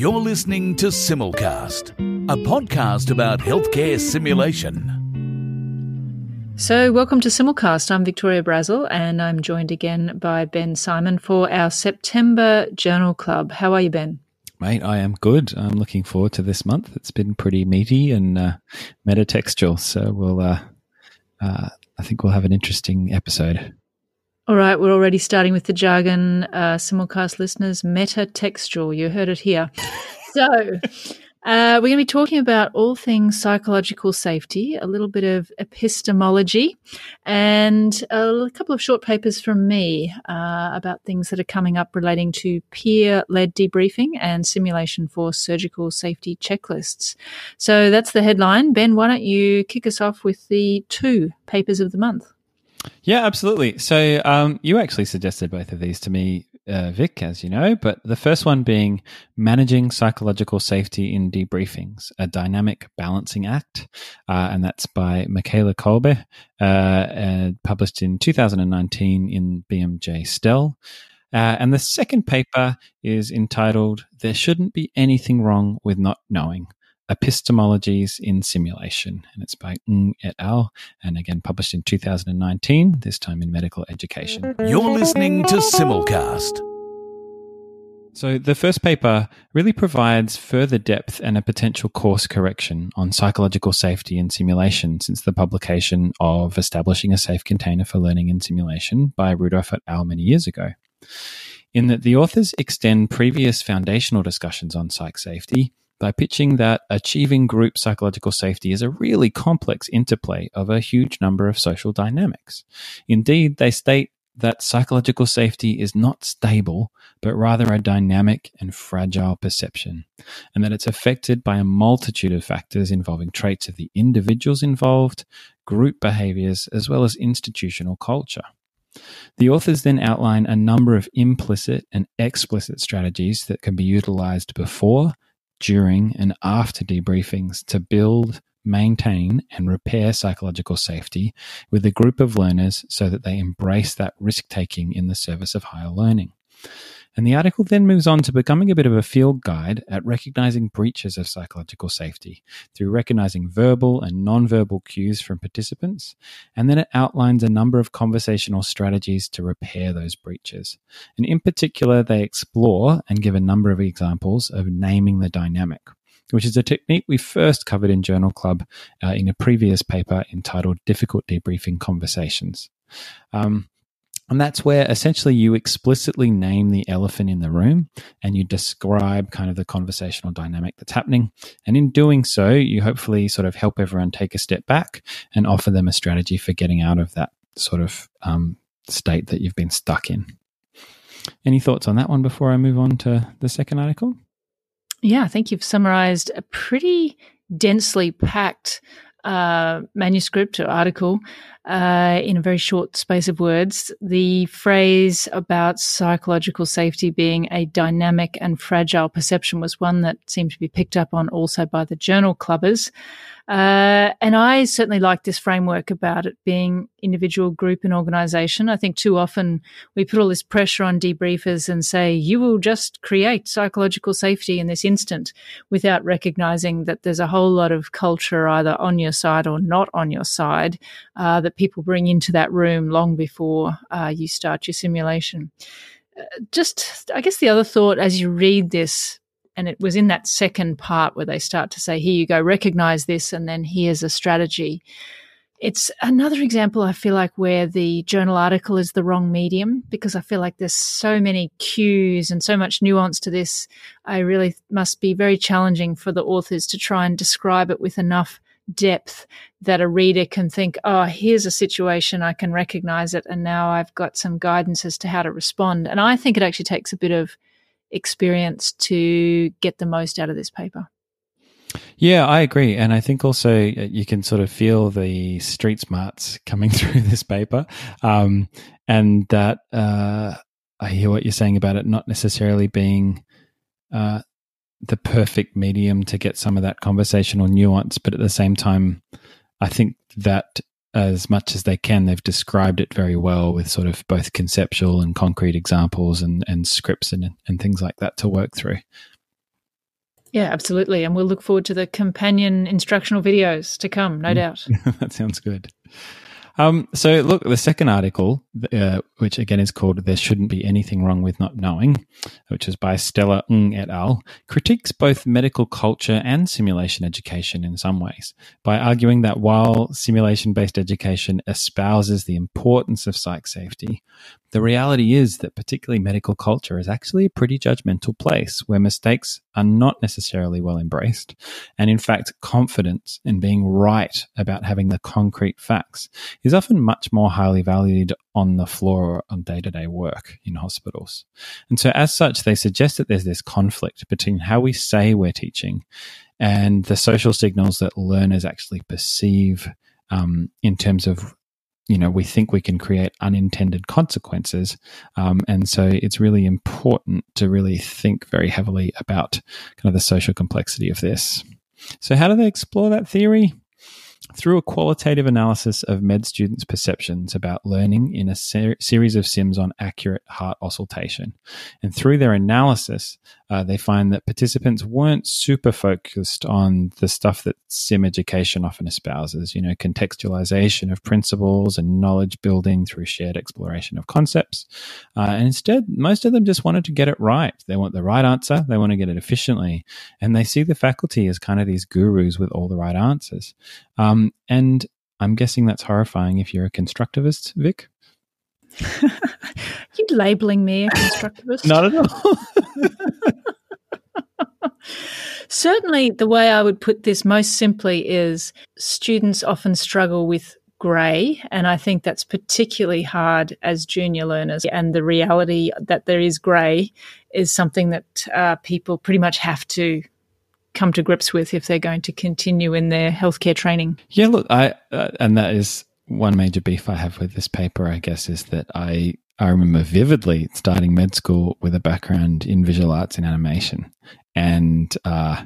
You're listening to Simulcast, a podcast about healthcare simulation. So, welcome to Simulcast. I'm Victoria Brazil, and I'm joined again by Ben Simon for our September Journal Club. How are you, Ben? Mate, I am good. I'm looking forward to this month. It's been pretty meaty and uh, metatextual, so we'll. Uh, uh, I think we'll have an interesting episode. All right, we're already starting with the jargon. Uh, simulcast listeners, metatextual. You heard it here. so, uh, we're going to be talking about all things psychological safety, a little bit of epistemology, and a couple of short papers from me uh, about things that are coming up relating to peer led debriefing and simulation for surgical safety checklists. So, that's the headline. Ben, why don't you kick us off with the two papers of the month? Yeah, absolutely. So um, you actually suggested both of these to me, uh, Vic, as you know, but the first one being managing psychological safety in debriefings, a dynamic balancing act, uh, and that's by Michaela Kolbe, uh, published in 2019 in BMJ STEL. Uh, and the second paper is entitled "There Shouldn't Be Anything Wrong with Not Knowing." Epistemologies in Simulation, and it's by Ng et al. and again published in 2019, this time in Medical Education. You're listening to Simulcast. So, the first paper really provides further depth and a potential course correction on psychological safety in simulation since the publication of Establishing a Safe Container for Learning in Simulation by Rudolph et al. many years ago. In that the authors extend previous foundational discussions on psych safety by pitching that achieving group psychological safety is a really complex interplay of a huge number of social dynamics. Indeed, they state that psychological safety is not stable, but rather a dynamic and fragile perception, and that it's affected by a multitude of factors involving traits of the individuals involved, group behaviors, as well as institutional culture. The authors then outline a number of implicit and explicit strategies that can be utilized before, during, and after debriefings to build, maintain, and repair psychological safety with a group of learners so that they embrace that risk taking in the service of higher learning. And the article then moves on to becoming a bit of a field guide at recognizing breaches of psychological safety through recognizing verbal and nonverbal cues from participants. And then it outlines a number of conversational strategies to repair those breaches. And in particular, they explore and give a number of examples of naming the dynamic which is a technique we first covered in Journal Club uh, in a previous paper entitled Difficult Debriefing Conversations. Um, and that's where essentially you explicitly name the elephant in the room and you describe kind of the conversational dynamic that's happening. And in doing so, you hopefully sort of help everyone take a step back and offer them a strategy for getting out of that sort of um, state that you've been stuck in. Any thoughts on that one before I move on to the second article? Yeah, I think you've summarized a pretty densely packed uh, manuscript or article uh, in a very short space of words. The phrase about psychological safety being a dynamic and fragile perception was one that seemed to be picked up on also by the journal clubbers. Uh, and I certainly like this framework about it being individual, group, and organization. I think too often we put all this pressure on debriefers and say, you will just create psychological safety in this instant without recognizing that there's a whole lot of culture either on your side or not on your side uh, that people bring into that room long before uh, you start your simulation. Uh, just, I guess the other thought as you read this and it was in that second part where they start to say, here you go, recognize this, and then here's a strategy. It's another example, I feel like, where the journal article is the wrong medium because I feel like there's so many cues and so much nuance to this. I really must be very challenging for the authors to try and describe it with enough depth that a reader can think, oh, here's a situation, I can recognize it, and now I've got some guidance as to how to respond. And I think it actually takes a bit of experience to get the most out of this paper. Yeah, I agree. And I think also uh, you can sort of feel the street smarts coming through this paper. Um, and that uh, I hear what you're saying about it not necessarily being uh, the perfect medium to get some of that conversational nuance. But at the same time, I think that as much as they can. They've described it very well with sort of both conceptual and concrete examples and, and scripts and, and things like that to work through. Yeah, absolutely. And we'll look forward to the companion instructional videos to come, no mm. doubt. that sounds good. Um, so, look, the second article, uh, which again is called There Shouldn't Be Anything Wrong with Not Knowing, which is by Stella Ng et al., critiques both medical culture and simulation education in some ways by arguing that while simulation based education espouses the importance of psych safety, the reality is that particularly medical culture is actually a pretty judgmental place where mistakes are not necessarily well embraced. And in fact, confidence in being right about having the concrete facts is often much more highly valued on the floor on day to day work in hospitals. And so, as such, they suggest that there's this conflict between how we say we're teaching and the social signals that learners actually perceive um, in terms of you know we think we can create unintended consequences. Um, and so it's really important to really think very heavily about kind of the social complexity of this. So how do they explore that theory through a qualitative analysis of med students' perceptions about learning in a ser- series of sims on accurate heart auscultation. And through their analysis, uh, they find that participants weren't super focused on the stuff that sim education often espouses, you know, contextualization of principles and knowledge building through shared exploration of concepts. Uh, and instead, most of them just wanted to get it right. They want the right answer, they want to get it efficiently. And they see the faculty as kind of these gurus with all the right answers. Um, and I'm guessing that's horrifying if you're a constructivist, Vic. you labeling me a constructivist? Not at all. Certainly, the way I would put this most simply is students often struggle with grey, and I think that's particularly hard as junior learners. And the reality that there is grey is something that uh, people pretty much have to come to grips with if they're going to continue in their healthcare training. Yeah, look, I uh, and that is one major beef I have with this paper. I guess is that I I remember vividly starting med school with a background in visual arts and animation, and uh,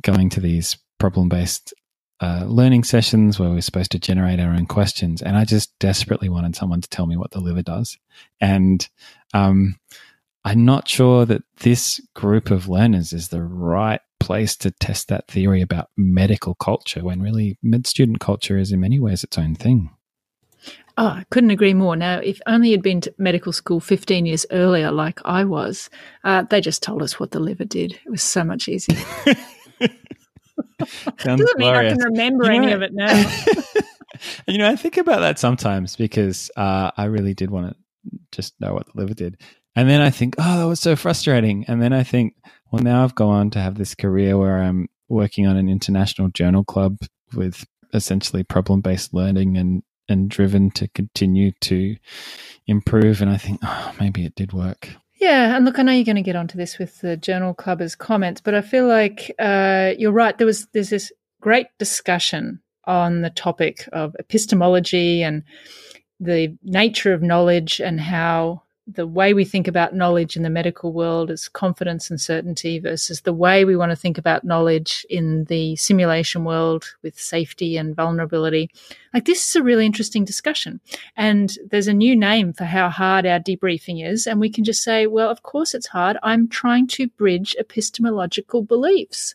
going to these problem based uh, learning sessions where we are supposed to generate our own questions. And I just desperately wanted someone to tell me what the liver does. And um, I'm not sure that this group of learners is the right place to test that theory about medical culture when really med student culture is in many ways its own thing. Oh, I couldn't agree more. Now, if only you'd been to medical school 15 years earlier, like I was, uh, they just told us what the liver did. It was so much easier. Doesn't mean I can remember you any of it now. you know, I think about that sometimes because uh, I really did want to just know what the liver did. And then I think, oh, that was so frustrating. And then I think, well, now I've gone on to have this career where I'm working on an international journal club with essentially problem based learning and, and driven to continue to improve. And I think, oh, maybe it did work. Yeah, and look, I know you're going to get onto this with the journal clubbers' comments, but I feel like uh, you're right. There was there's this great discussion on the topic of epistemology and the nature of knowledge and how the way we think about knowledge in the medical world is confidence and certainty versus the way we want to think about knowledge in the simulation world with safety and vulnerability. Like, this is a really interesting discussion. And there's a new name for how hard our debriefing is. And we can just say, well, of course it's hard. I'm trying to bridge epistemological beliefs.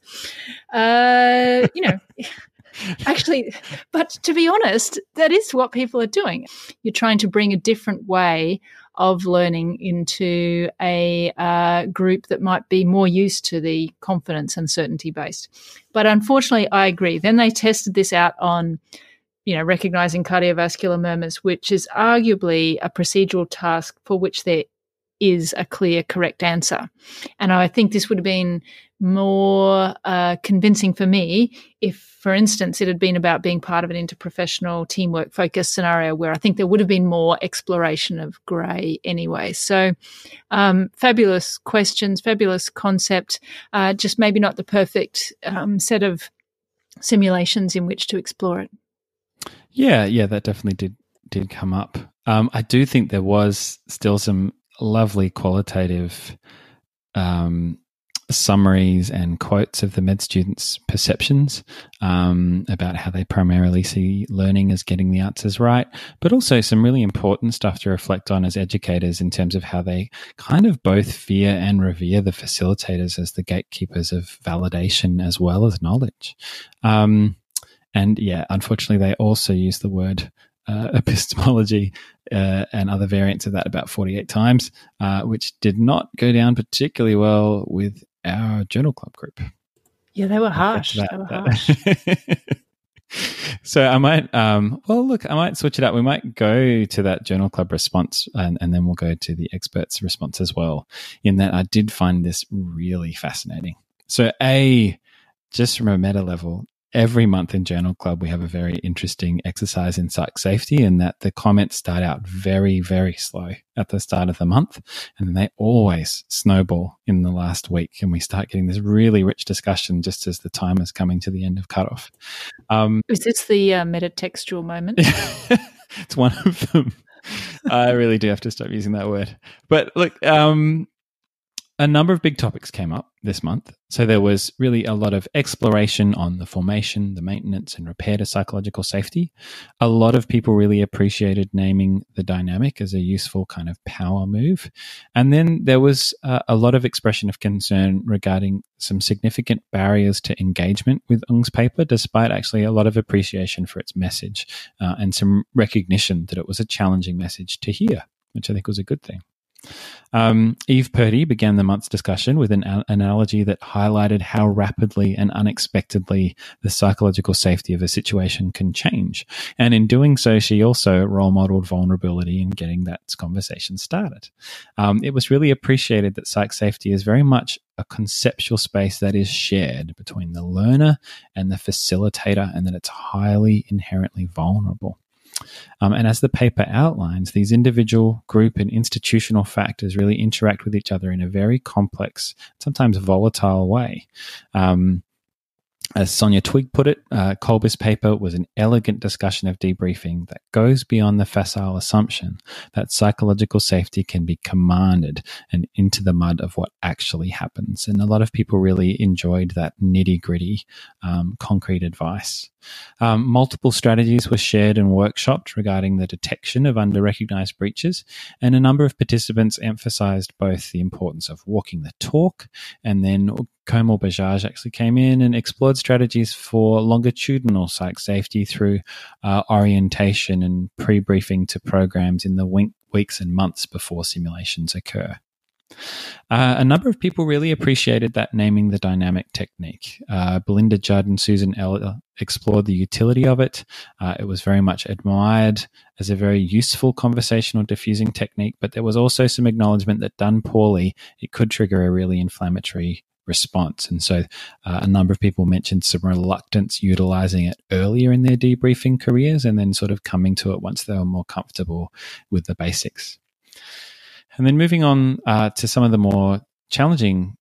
Uh, you know. Actually, but to be honest, that is what people are doing. You're trying to bring a different way of learning into a uh, group that might be more used to the confidence and certainty based. But unfortunately, I agree. Then they tested this out on, you know, recognizing cardiovascular murmurs, which is arguably a procedural task for which there is a clear, correct answer. And I think this would have been more uh, convincing for me if, for instance, it had been about being part of an interprofessional teamwork focused scenario where I think there would have been more exploration of grey anyway. So, um, fabulous questions, fabulous concept, uh, just maybe not the perfect um, set of simulations in which to explore it. Yeah, yeah, that definitely did did come up. Um, I do think there was still some lovely qualitative um, summaries and quotes of the med students' perceptions um, about how they primarily see learning as getting the answers right, but also some really important stuff to reflect on as educators in terms of how they kind of both fear and revere the facilitators as the gatekeepers of validation as well as knowledge. Um, and yeah, unfortunately, they also use the word uh, epistemology uh, and other variants of that about 48 times, uh, which did not go down particularly well with our journal club group. Yeah, they were harsh. That, they were harsh. so I might, um, well, look, I might switch it up. We might go to that journal club response and, and then we'll go to the experts' response as well. In that, I did find this really fascinating. So, A, just from a meta level, every month in Journal Club, we have a very interesting exercise in psych safety, and that the comments start out very, very slow at the start of the month, and then they always snowball in the last week, and we start getting this really rich discussion just as the time is coming to the end of cutoff. Um, is this the uh, metatextual moment? it's one of them. I really do have to stop using that word. But look, um, a number of big topics came up this month. So there was really a lot of exploration on the formation, the maintenance, and repair to psychological safety. A lot of people really appreciated naming the dynamic as a useful kind of power move. And then there was uh, a lot of expression of concern regarding some significant barriers to engagement with Ng's paper, despite actually a lot of appreciation for its message uh, and some recognition that it was a challenging message to hear, which I think was a good thing. Um, Eve Purdy began the month's discussion with an analogy that highlighted how rapidly and unexpectedly the psychological safety of a situation can change. And in doing so, she also role modeled vulnerability in getting that conversation started. Um, it was really appreciated that psych safety is very much a conceptual space that is shared between the learner and the facilitator, and that it's highly inherently vulnerable. Um, and as the paper outlines, these individual, group, and institutional factors really interact with each other in a very complex, sometimes volatile way. Um, as Sonia Twig put it, uh, paper was an elegant discussion of debriefing that goes beyond the facile assumption that psychological safety can be commanded and into the mud of what actually happens. And a lot of people really enjoyed that nitty gritty, um, concrete advice. Um, multiple strategies were shared and workshopped regarding the detection of under recognized breaches, and a number of participants emphasized both the importance of walking the talk and then Komal Bajaj actually came in and explored strategies for longitudinal psych safety through uh, orientation and pre briefing to programs in the weeks and months before simulations occur. Uh, a number of people really appreciated that naming the dynamic technique. Uh, Belinda Judd and Susan Eller explored the utility of it. Uh, it was very much admired as a very useful conversational diffusing technique, but there was also some acknowledgement that done poorly, it could trigger a really inflammatory response. And so uh, a number of people mentioned some reluctance utilizing it earlier in their debriefing careers and then sort of coming to it once they were more comfortable with the basics. And then moving on uh, to some of the more challenging,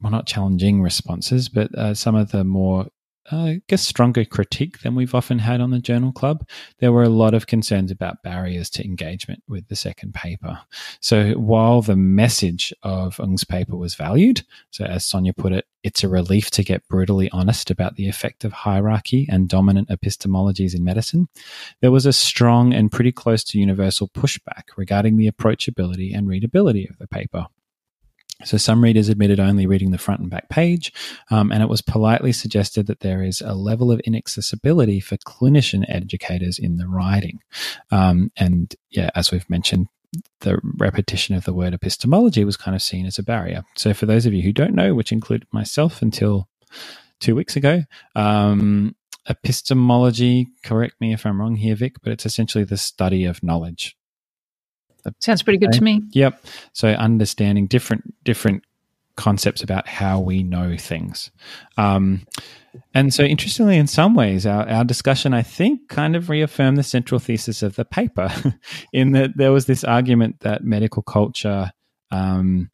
well, not challenging responses, but uh, some of the more I guess, stronger critique than we've often had on the Journal Club. There were a lot of concerns about barriers to engagement with the second paper. So while the message of Ng's paper was valued, so as Sonia put it, it's a relief to get brutally honest about the effect of hierarchy and dominant epistemologies in medicine, there was a strong and pretty close to universal pushback regarding the approachability and readability of the paper. So some readers admitted only reading the front and back page, um, and it was politely suggested that there is a level of inaccessibility for clinician educators in the writing. Um, and yeah, as we've mentioned, the repetition of the word epistemology was kind of seen as a barrier. So for those of you who don't know, which included myself until two weeks ago, um, epistemology, correct me if I'm wrong here, Vic, but it's essentially the study of knowledge. Sounds pretty good to me. Yep. So understanding different different concepts about how we know things. Um, and so, interestingly, in some ways, our, our discussion, I think, kind of reaffirmed the central thesis of the paper, in that there was this argument that medical culture um,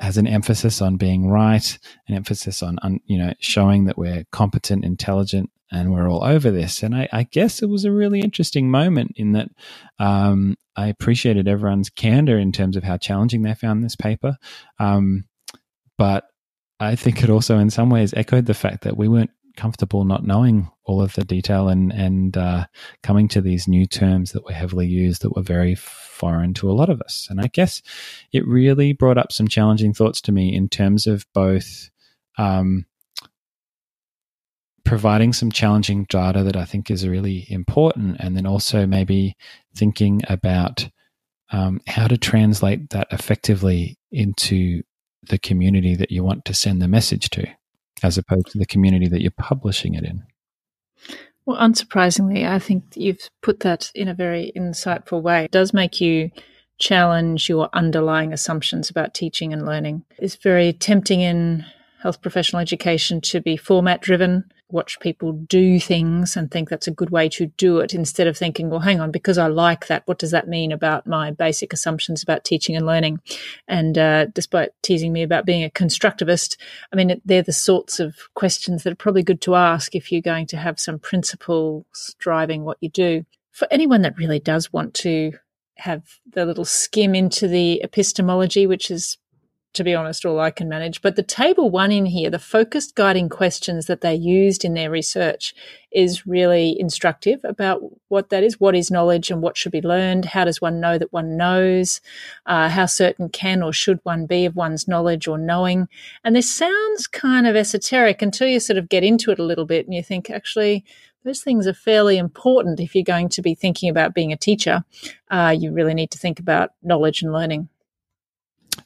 has an emphasis on being right, an emphasis on, on, you know showing that we're competent, intelligent, and we're all over this. And I, I guess it was a really interesting moment in that um, I appreciated everyone's candor in terms of how challenging they found this paper. Um, but I think it also, in some ways, echoed the fact that we weren't comfortable not knowing all of the detail and and uh, coming to these new terms that were heavily used that were very foreign to a lot of us. And I guess it really brought up some challenging thoughts to me in terms of both. Um, providing some challenging data that I think is really important, and then also maybe thinking about um, how to translate that effectively into the community that you want to send the message to, as opposed to the community that you're publishing it in. Well, unsurprisingly, I think you've put that in a very insightful way. It does make you challenge your underlying assumptions about teaching and learning. It's very tempting in health professional education to be format driven, watch people do things and think that's a good way to do it instead of thinking, well, hang on, because I like that, what does that mean about my basic assumptions about teaching and learning? And uh, despite teasing me about being a constructivist, I mean, they're the sorts of questions that are probably good to ask if you're going to have some principles driving what you do. For anyone that really does want to have the little skim into the epistemology, which is to be honest, all I can manage. But the table one in here, the focused guiding questions that they used in their research is really instructive about what that is. What is knowledge and what should be learned? How does one know that one knows? Uh, how certain can or should one be of one's knowledge or knowing? And this sounds kind of esoteric until you sort of get into it a little bit and you think, actually, those things are fairly important if you're going to be thinking about being a teacher. Uh, you really need to think about knowledge and learning.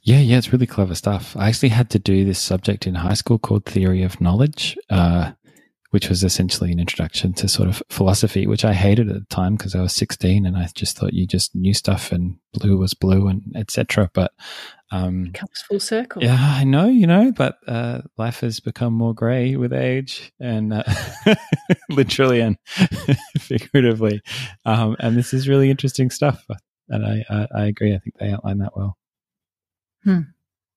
Yeah, yeah, it's really clever stuff. I actually had to do this subject in high school called Theory of Knowledge, uh, which was essentially an introduction to sort of philosophy, which I hated at the time because I was 16 and I just thought you just knew stuff and blue was blue and etc. But um, it comes full circle. Yeah, I know, you know, but uh, life has become more grey with age, and uh, literally and figuratively. Um, and this is really interesting stuff, and I, I, I agree. I think they outline that well. Hmm.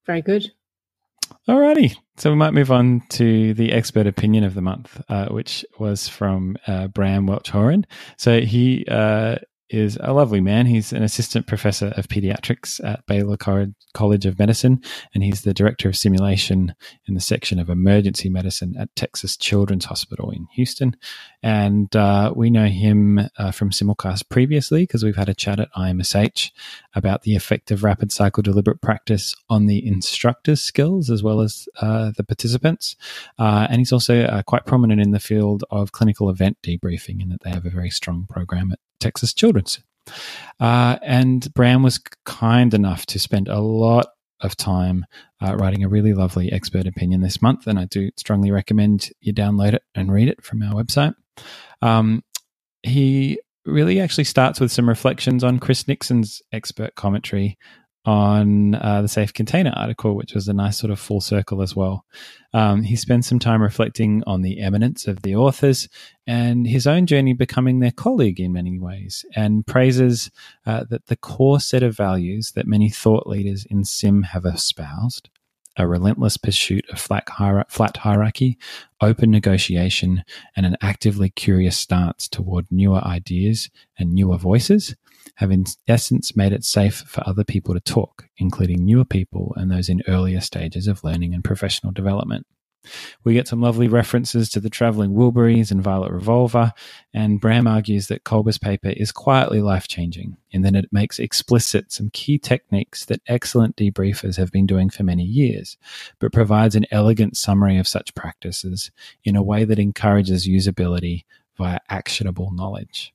Very good. Alrighty. So we might move on to the expert opinion of the month, uh, which was from uh, Bram Welch Horan. So he uh, is a lovely man. He's an assistant professor of pediatrics at Baylor College of Medicine, and he's the director of simulation in the section of emergency medicine at Texas Children's Hospital in Houston. And uh, we know him uh, from Simulcast previously because we've had a chat at IMSH about the effect of rapid cycle deliberate practice on the instructor's skills as well as uh, the participants. Uh, and he's also uh, quite prominent in the field of clinical event debriefing in that they have a very strong program at Texas Children's. Uh, and Bram was kind enough to spend a lot of time uh, writing a really lovely expert opinion this month. And I do strongly recommend you download it and read it from our website. Um, he really actually starts with some reflections on Chris Nickson's expert commentary on uh, the Safe Container article, which was a nice sort of full circle as well. Um, he spends some time reflecting on the eminence of the authors and his own journey becoming their colleague in many ways, and praises uh, that the core set of values that many thought leaders in SIM have espoused a relentless pursuit of flat, flat hierarchy, open negotiation, and an actively curious stance toward newer ideas and newer voices have in essence made it safe for other people to talk, including newer people and those in earlier stages of learning and professional development. We get some lovely references to the traveling Wilburys and Violet Revolver, and Bram argues that Kolbe's paper is quietly life changing in that it makes explicit some key techniques that excellent debriefers have been doing for many years, but provides an elegant summary of such practices in a way that encourages usability via actionable knowledge.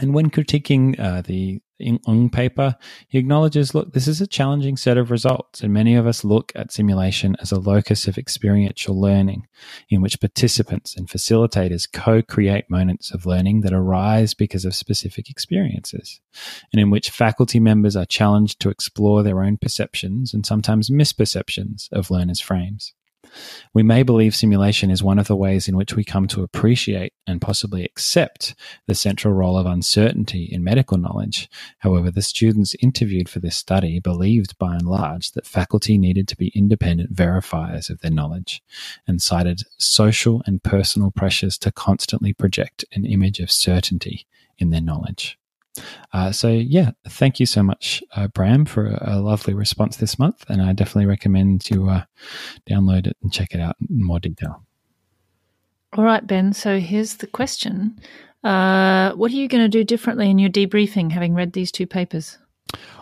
And when critiquing uh, the Ng paper, he acknowledges look, this is a challenging set of results, and many of us look at simulation as a locus of experiential learning, in which participants and facilitators co create moments of learning that arise because of specific experiences, and in which faculty members are challenged to explore their own perceptions and sometimes misperceptions of learners' frames. We may believe simulation is one of the ways in which we come to appreciate and possibly accept the central role of uncertainty in medical knowledge. However, the students interviewed for this study believed by and large that faculty needed to be independent verifiers of their knowledge and cited social and personal pressures to constantly project an image of certainty in their knowledge. Uh, so, yeah, thank you so much, uh, Bram, for a, a, lovely response this month. And I definitely recommend you uh, download it and check it out in more detail. All right, Ben. So, here's the question uh, What are you going to do differently in your debriefing having read these two papers?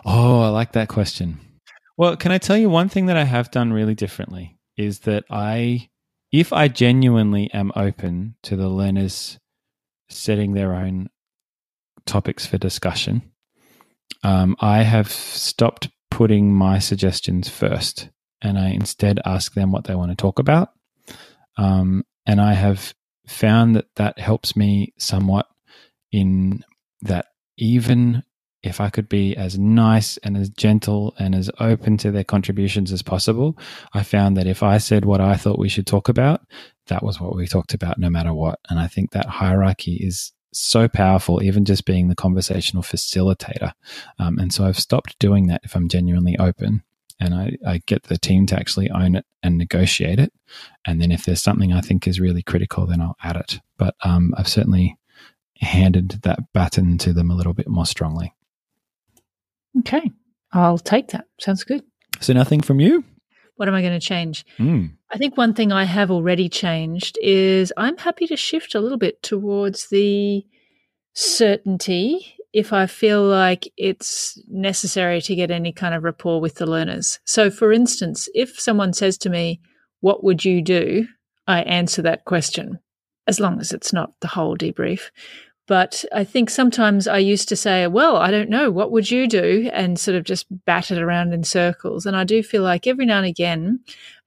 Oh, I like that question. Well, can I tell you one thing that I have done really differently is that I, if I genuinely am open to the learners setting their own topics for discussion, um, I have stopped putting my suggestions first and I instead ask them what they want to talk about. Um, and I have found that that helps me somewhat in that even if I could be as nice and as gentle and as open to their contributions as possible, I found that if I said what I thought we should talk about, that was what we talked about no matter what. And I think that hierarchy is so powerful, even just being the conversational facilitator. Um, and so I've stopped doing that if I'm genuinely open and I, I get the team to actually own it and negotiate it. And then if there's something I think is really critical, then I'll add it. But um, I've certainly handed that baton to them a little bit more strongly. Okay. I'll take that. Sounds good. So nothing from you? What am I going to change? Mm. I think one thing I have already changed is I'm happy to shift a little bit towards the certainty if I feel like it's necessary to get any kind of rapport with the learners. So, for instance, if someone says to me, What would you do? I answer that question, as long as it's not the whole debrief. But I think sometimes I used to say, well, I don't know, what would you do? And sort of just bat it around in circles. And I do feel like every now and again,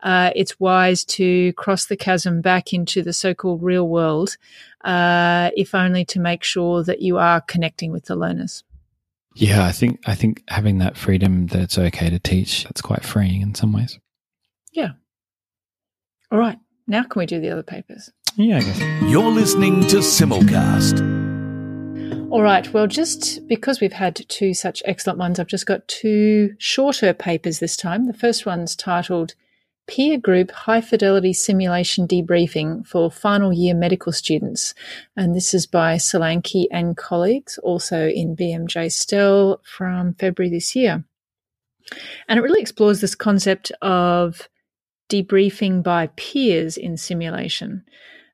uh, it's wise to cross the chasm back into the so called real world, uh, if only to make sure that you are connecting with the learners. Yeah, I think I think having that freedom that it's okay to teach, that's quite freeing in some ways. Yeah. All right. Now can we do the other papers? Yeah, I guess. You're listening to Simulcast. All right. Well, just because we've had two such excellent ones, I've just got two shorter papers this time. The first one's titled Peer Group High Fidelity Simulation Debriefing for Final Year Medical Students. And this is by Solanki and colleagues, also in BMJ STEL from February this year. And it really explores this concept of debriefing by peers in simulation.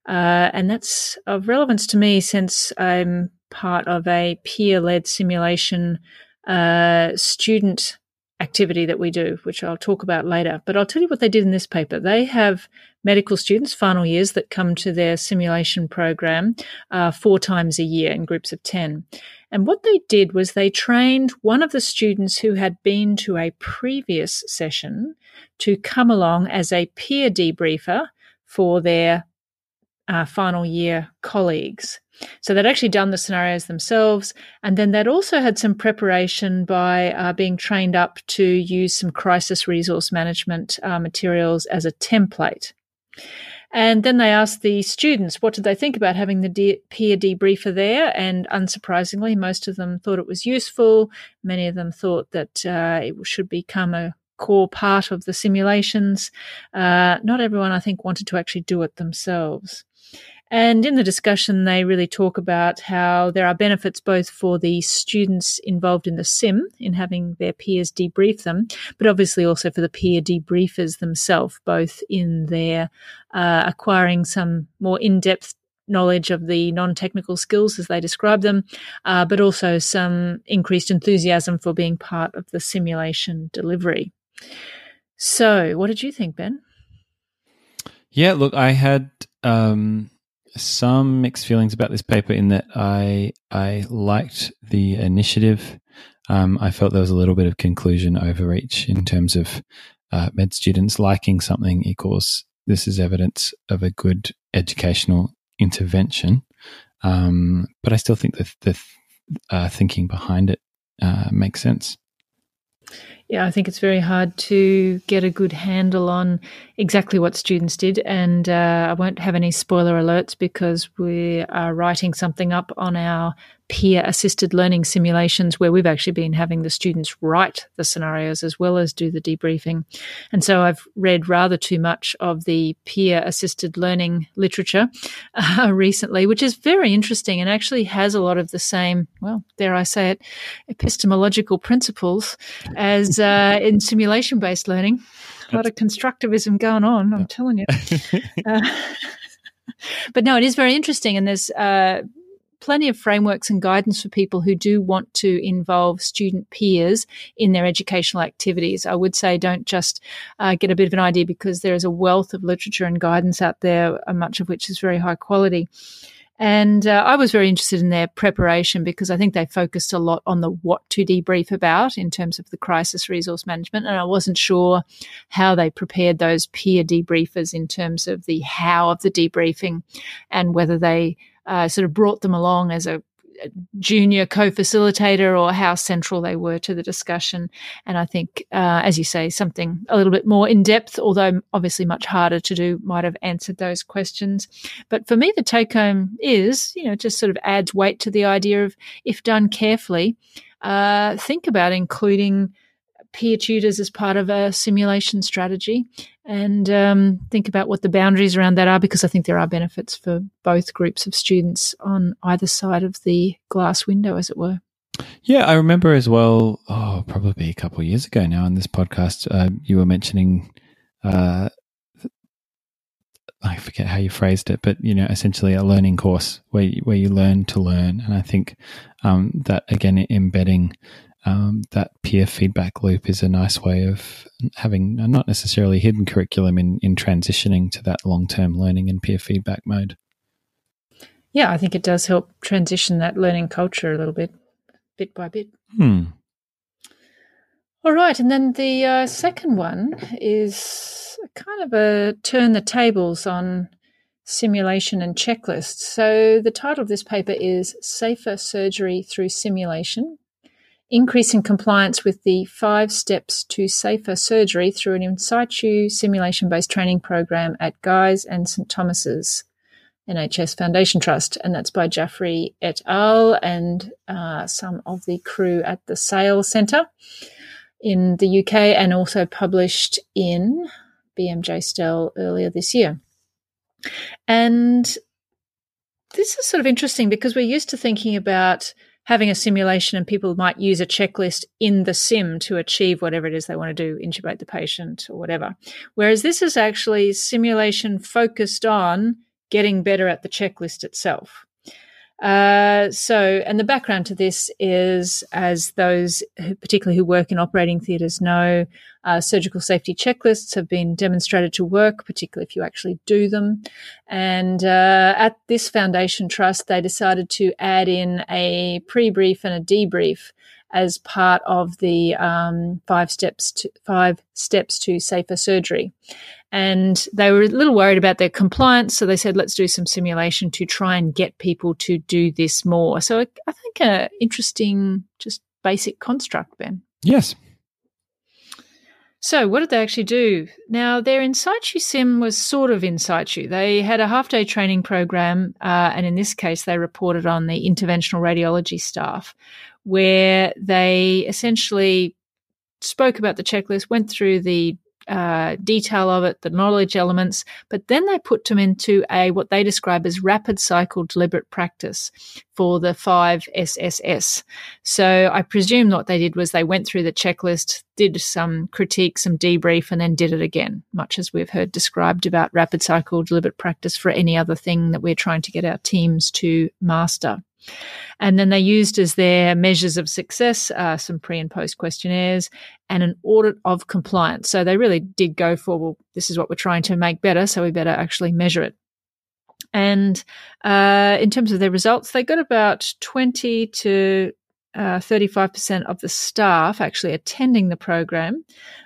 Uh, and that's of relevance to me since I'm part of a peer led simulation uh, student activity that we do, which I'll talk about later. But I'll tell you what they did in this paper. They have medical students, final years, that come to their simulation program uh, four times a year in groups of 10. And what they did was they trained one of the students who had been to a previous session to come along as a peer debriefer for their uh, final year colleagues. So they'd actually done the scenarios themselves, and then they'd also had some preparation by uh, being trained up to use some crisis resource management uh, materials as a template. And then they asked the students what did they think about having the de- peer debriefer there, and unsurprisingly, most of them thought it was useful. Many of them thought that uh, it should become a core part of the simulations. Uh, not everyone, I think, wanted to actually do it themselves. And in the discussion, they really talk about how there are benefits both for the students involved in the sim in having their peers debrief them, but obviously also for the peer debriefers themselves, both in their uh, acquiring some more in depth knowledge of the non technical skills as they describe them, uh, but also some increased enthusiasm for being part of the simulation delivery. So, what did you think, Ben? Yeah, look, I had um, some mixed feelings about this paper in that I I liked the initiative. Um, I felt there was a little bit of conclusion overreach in terms of uh, med students liking something equals this is evidence of a good educational intervention. Um, but I still think that the uh, thinking behind it uh, makes sense. Yeah, I think it's very hard to get a good handle on exactly what students did. And uh, I won't have any spoiler alerts because we are writing something up on our peer assisted learning simulations where we've actually been having the students write the scenarios as well as do the debriefing. And so I've read rather too much of the peer assisted learning literature uh, recently, which is very interesting and actually has a lot of the same, well, dare I say it, epistemological principles as uh, in simulation based learning. A lot of constructivism going on, I'm telling you. Uh, but no, it is very interesting, and there's uh, plenty of frameworks and guidance for people who do want to involve student peers in their educational activities. I would say don't just uh, get a bit of an idea because there is a wealth of literature and guidance out there, uh, much of which is very high quality. And uh, I was very interested in their preparation because I think they focused a lot on the what to debrief about in terms of the crisis resource management. And I wasn't sure how they prepared those peer debriefers in terms of the how of the debriefing and whether they uh, sort of brought them along as a, junior co-facilitator or how central they were to the discussion. And I think, uh, as you say, something a little bit more in depth, although obviously much harder to do, might have answered those questions. But for me, the take home is, you know, just sort of adds weight to the idea of if done carefully, uh, think about including peer tutors as part of a simulation strategy and um, think about what the boundaries around that are because I think there are benefits for both groups of students on either side of the glass window, as it were. Yeah, I remember as well, oh, probably a couple of years ago now on this podcast, uh, you were mentioning, uh, I forget how you phrased it, but you know, essentially a learning course where you, where you learn to learn, and I think um, that again embedding um, that peer feedback loop is a nice way of having a not necessarily hidden curriculum in, in transitioning to that long term learning and peer feedback mode. Yeah, I think it does help transition that learning culture a little bit, bit by bit. Hmm. All right, and then the uh, second one is kind of a turn the tables on simulation and checklists. So the title of this paper is Safer Surgery Through Simulation increasing compliance with the five steps to safer surgery through an in situ simulation based training program at Guy's and St Thomas's NHS Foundation Trust. And that's by Jaffrey et al. and uh, some of the crew at the SaIL Centre in the UK and also published in BMJ STEL earlier this year. And this is sort of interesting because we're used to thinking about having a simulation and people might use a checklist in the sim to achieve whatever it is they want to do, intubate the patient or whatever. Whereas this is actually simulation focused on getting better at the checklist itself. Uh, so, and the background to this is, as those who, particularly who work in operating theatres know, uh, surgical safety checklists have been demonstrated to work, particularly if you actually do them. And uh, at this foundation trust, they decided to add in a pre-brief and a debrief as part of the um, five steps to five steps to safer surgery and they were a little worried about their compliance. So they said, let's do some simulation to try and get people to do this more. So I think an interesting, just basic construct, Ben. Yes. So, what did they actually do? Now, their in situ sim was sort of in situ. They had a half day training program, uh, and in this case, they reported on the interventional radiology staff, where they essentially spoke about the checklist, went through the uh, detail of it, the knowledge elements, but then they put them into a what they describe as rapid cycle deliberate practice for the five SSS. So I presume what they did was they went through the checklist, did some critique, some debrief, and then did it again, much as we've heard described about rapid cycle deliberate practice for any other thing that we're trying to get our teams to master. And then they used as their measures of success uh, some pre and post questionnaires and an audit of compliance. So they really did go for, well, this is what we're trying to make better, so we better actually measure it. And uh, in terms of their results, they got about 20 to uh, 35% of the staff actually attending the program.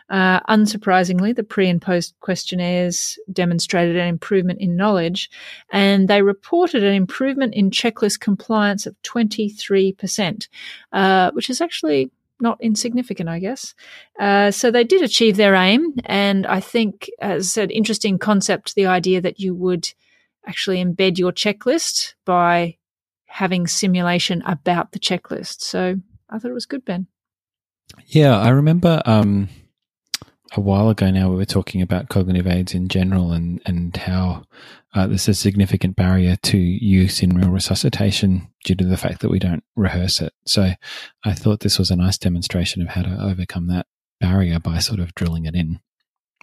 Uh, unsurprisingly, the pre and post questionnaires demonstrated an improvement in knowledge, and they reported an improvement in checklist compliance of 23%, uh, which is actually not insignificant, I guess. Uh, so they did achieve their aim. And I think, as an interesting concept, the idea that you would actually embed your checklist by having simulation about the checklist. So I thought it was good, Ben. Yeah, I remember um, a while ago now we were talking about cognitive aids in general and, and how uh, there's a significant barrier to use in real resuscitation due to the fact that we don't rehearse it. So I thought this was a nice demonstration of how to overcome that barrier by sort of drilling it in.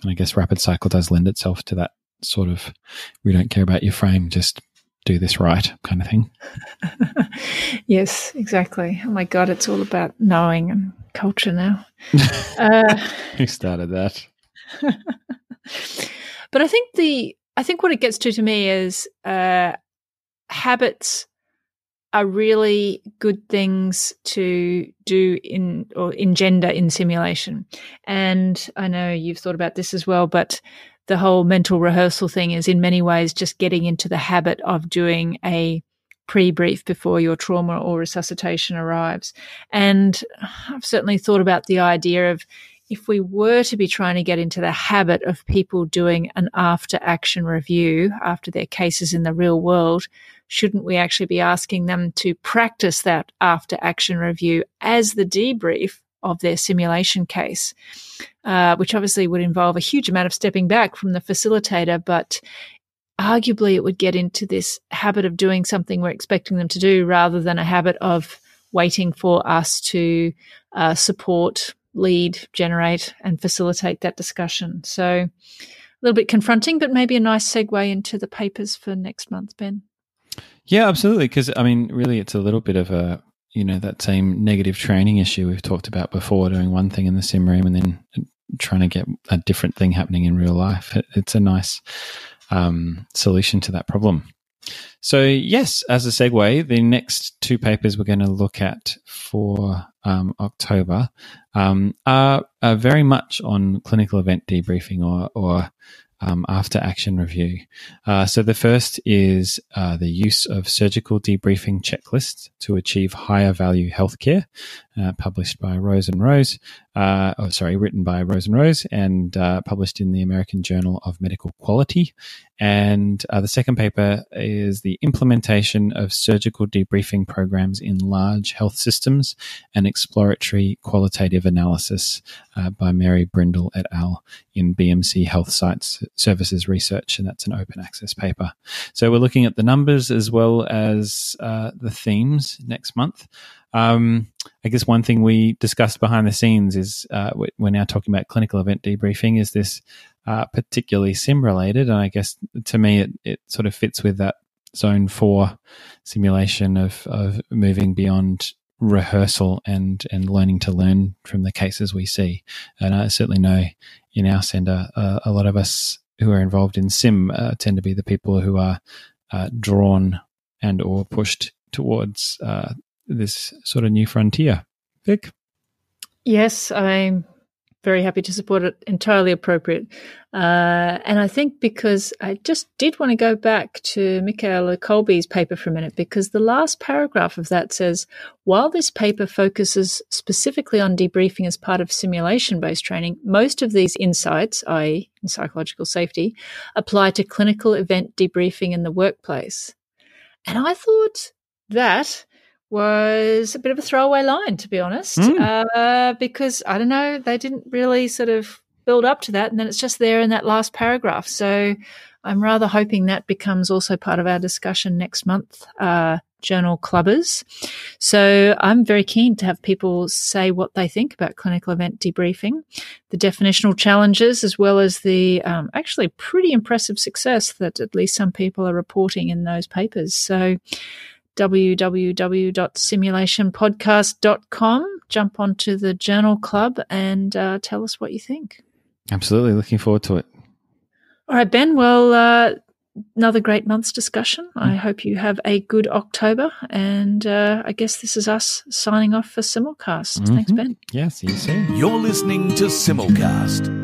And I guess rapid cycle does lend itself to that sort of we don't care about your frame, just do this right kind of thing. yes, exactly. Oh my God, it's all about knowing and culture now. uh, Who started that? but I think the I think what it gets to to me is uh, habits are really good things to do in or engender in simulation. And I know you've thought about this as well, but the whole mental rehearsal thing is in many ways just getting into the habit of doing a pre-brief before your trauma or resuscitation arrives. And I've certainly thought about the idea of if we were to be trying to get into the habit of people doing an after action review after their cases in the real world, shouldn't we actually be asking them to practice that after action review as the debrief of their simulation case, uh, which obviously would involve a huge amount of stepping back from the facilitator, but arguably it would get into this habit of doing something we're expecting them to do rather than a habit of waiting for us to uh, support, lead, generate, and facilitate that discussion. So a little bit confronting, but maybe a nice segue into the papers for next month, Ben. Yeah, absolutely. Because I mean, really, it's a little bit of a you know that same negative training issue we've talked about before, doing one thing in the sim room and then trying to get a different thing happening in real life. It, it's a nice um, solution to that problem. So, yes, as a segue, the next two papers we're going to look at for um, October um, are, are, very much on clinical event debriefing or, or um, after action review. Uh, so the first is uh, the use of surgical debriefing checklists to achieve higher value healthcare, uh, published by Rose and Rose. Uh, oh, sorry, written by Rose and Rose and uh, published in the American Journal of Medical Quality. And uh, the second paper is the implementation of surgical debriefing programs in large health systems and exploratory qualitative analysis by Mary Brindle et al. in BMC Health Sites Services Research. And that's an open access paper. So we're looking at the numbers as well as the themes next month. Um, I guess one thing we discussed behind the scenes is uh, we're now talking about clinical event debriefing. Is this uh, particularly sim related? And I guess to me, it, it sort of fits with that zone four simulation of, of moving beyond rehearsal and, and learning to learn from the cases we see. And I certainly know in our center, uh, a lot of us who are involved in sim uh, tend to be the people who are uh, drawn and or pushed towards uh, this sort of new frontier. Vic? Yes, I'm very happy to support it. Entirely appropriate. Uh, and I think because I just did want to go back to Michaela Kolbe's paper for a minute, because the last paragraph of that says while this paper focuses specifically on debriefing as part of simulation based training, most of these insights, i.e., in psychological safety, apply to clinical event debriefing in the workplace. And I thought that was a bit of a throwaway line, to be honest, mm. uh, because I don't know, they didn't really sort of build up to that. And then it's just there in that last paragraph. So I'm rather hoping that becomes also part of our discussion next month, uh, journal clubbers. So I'm very keen to have people say what they think about clinical event debriefing, the definitional challenges, as well as the um, actually pretty impressive success that at least some people are reporting in those papers. So www.simulationpodcast.com. Jump onto the Journal Club and uh, tell us what you think. Absolutely. Looking forward to it. All right, Ben. Well, uh, another great month's discussion. Mm. I hope you have a good October. And uh, I guess this is us signing off for Simulcast. Mm-hmm. Thanks, Ben. Yeah, see you soon. You're listening to Simulcast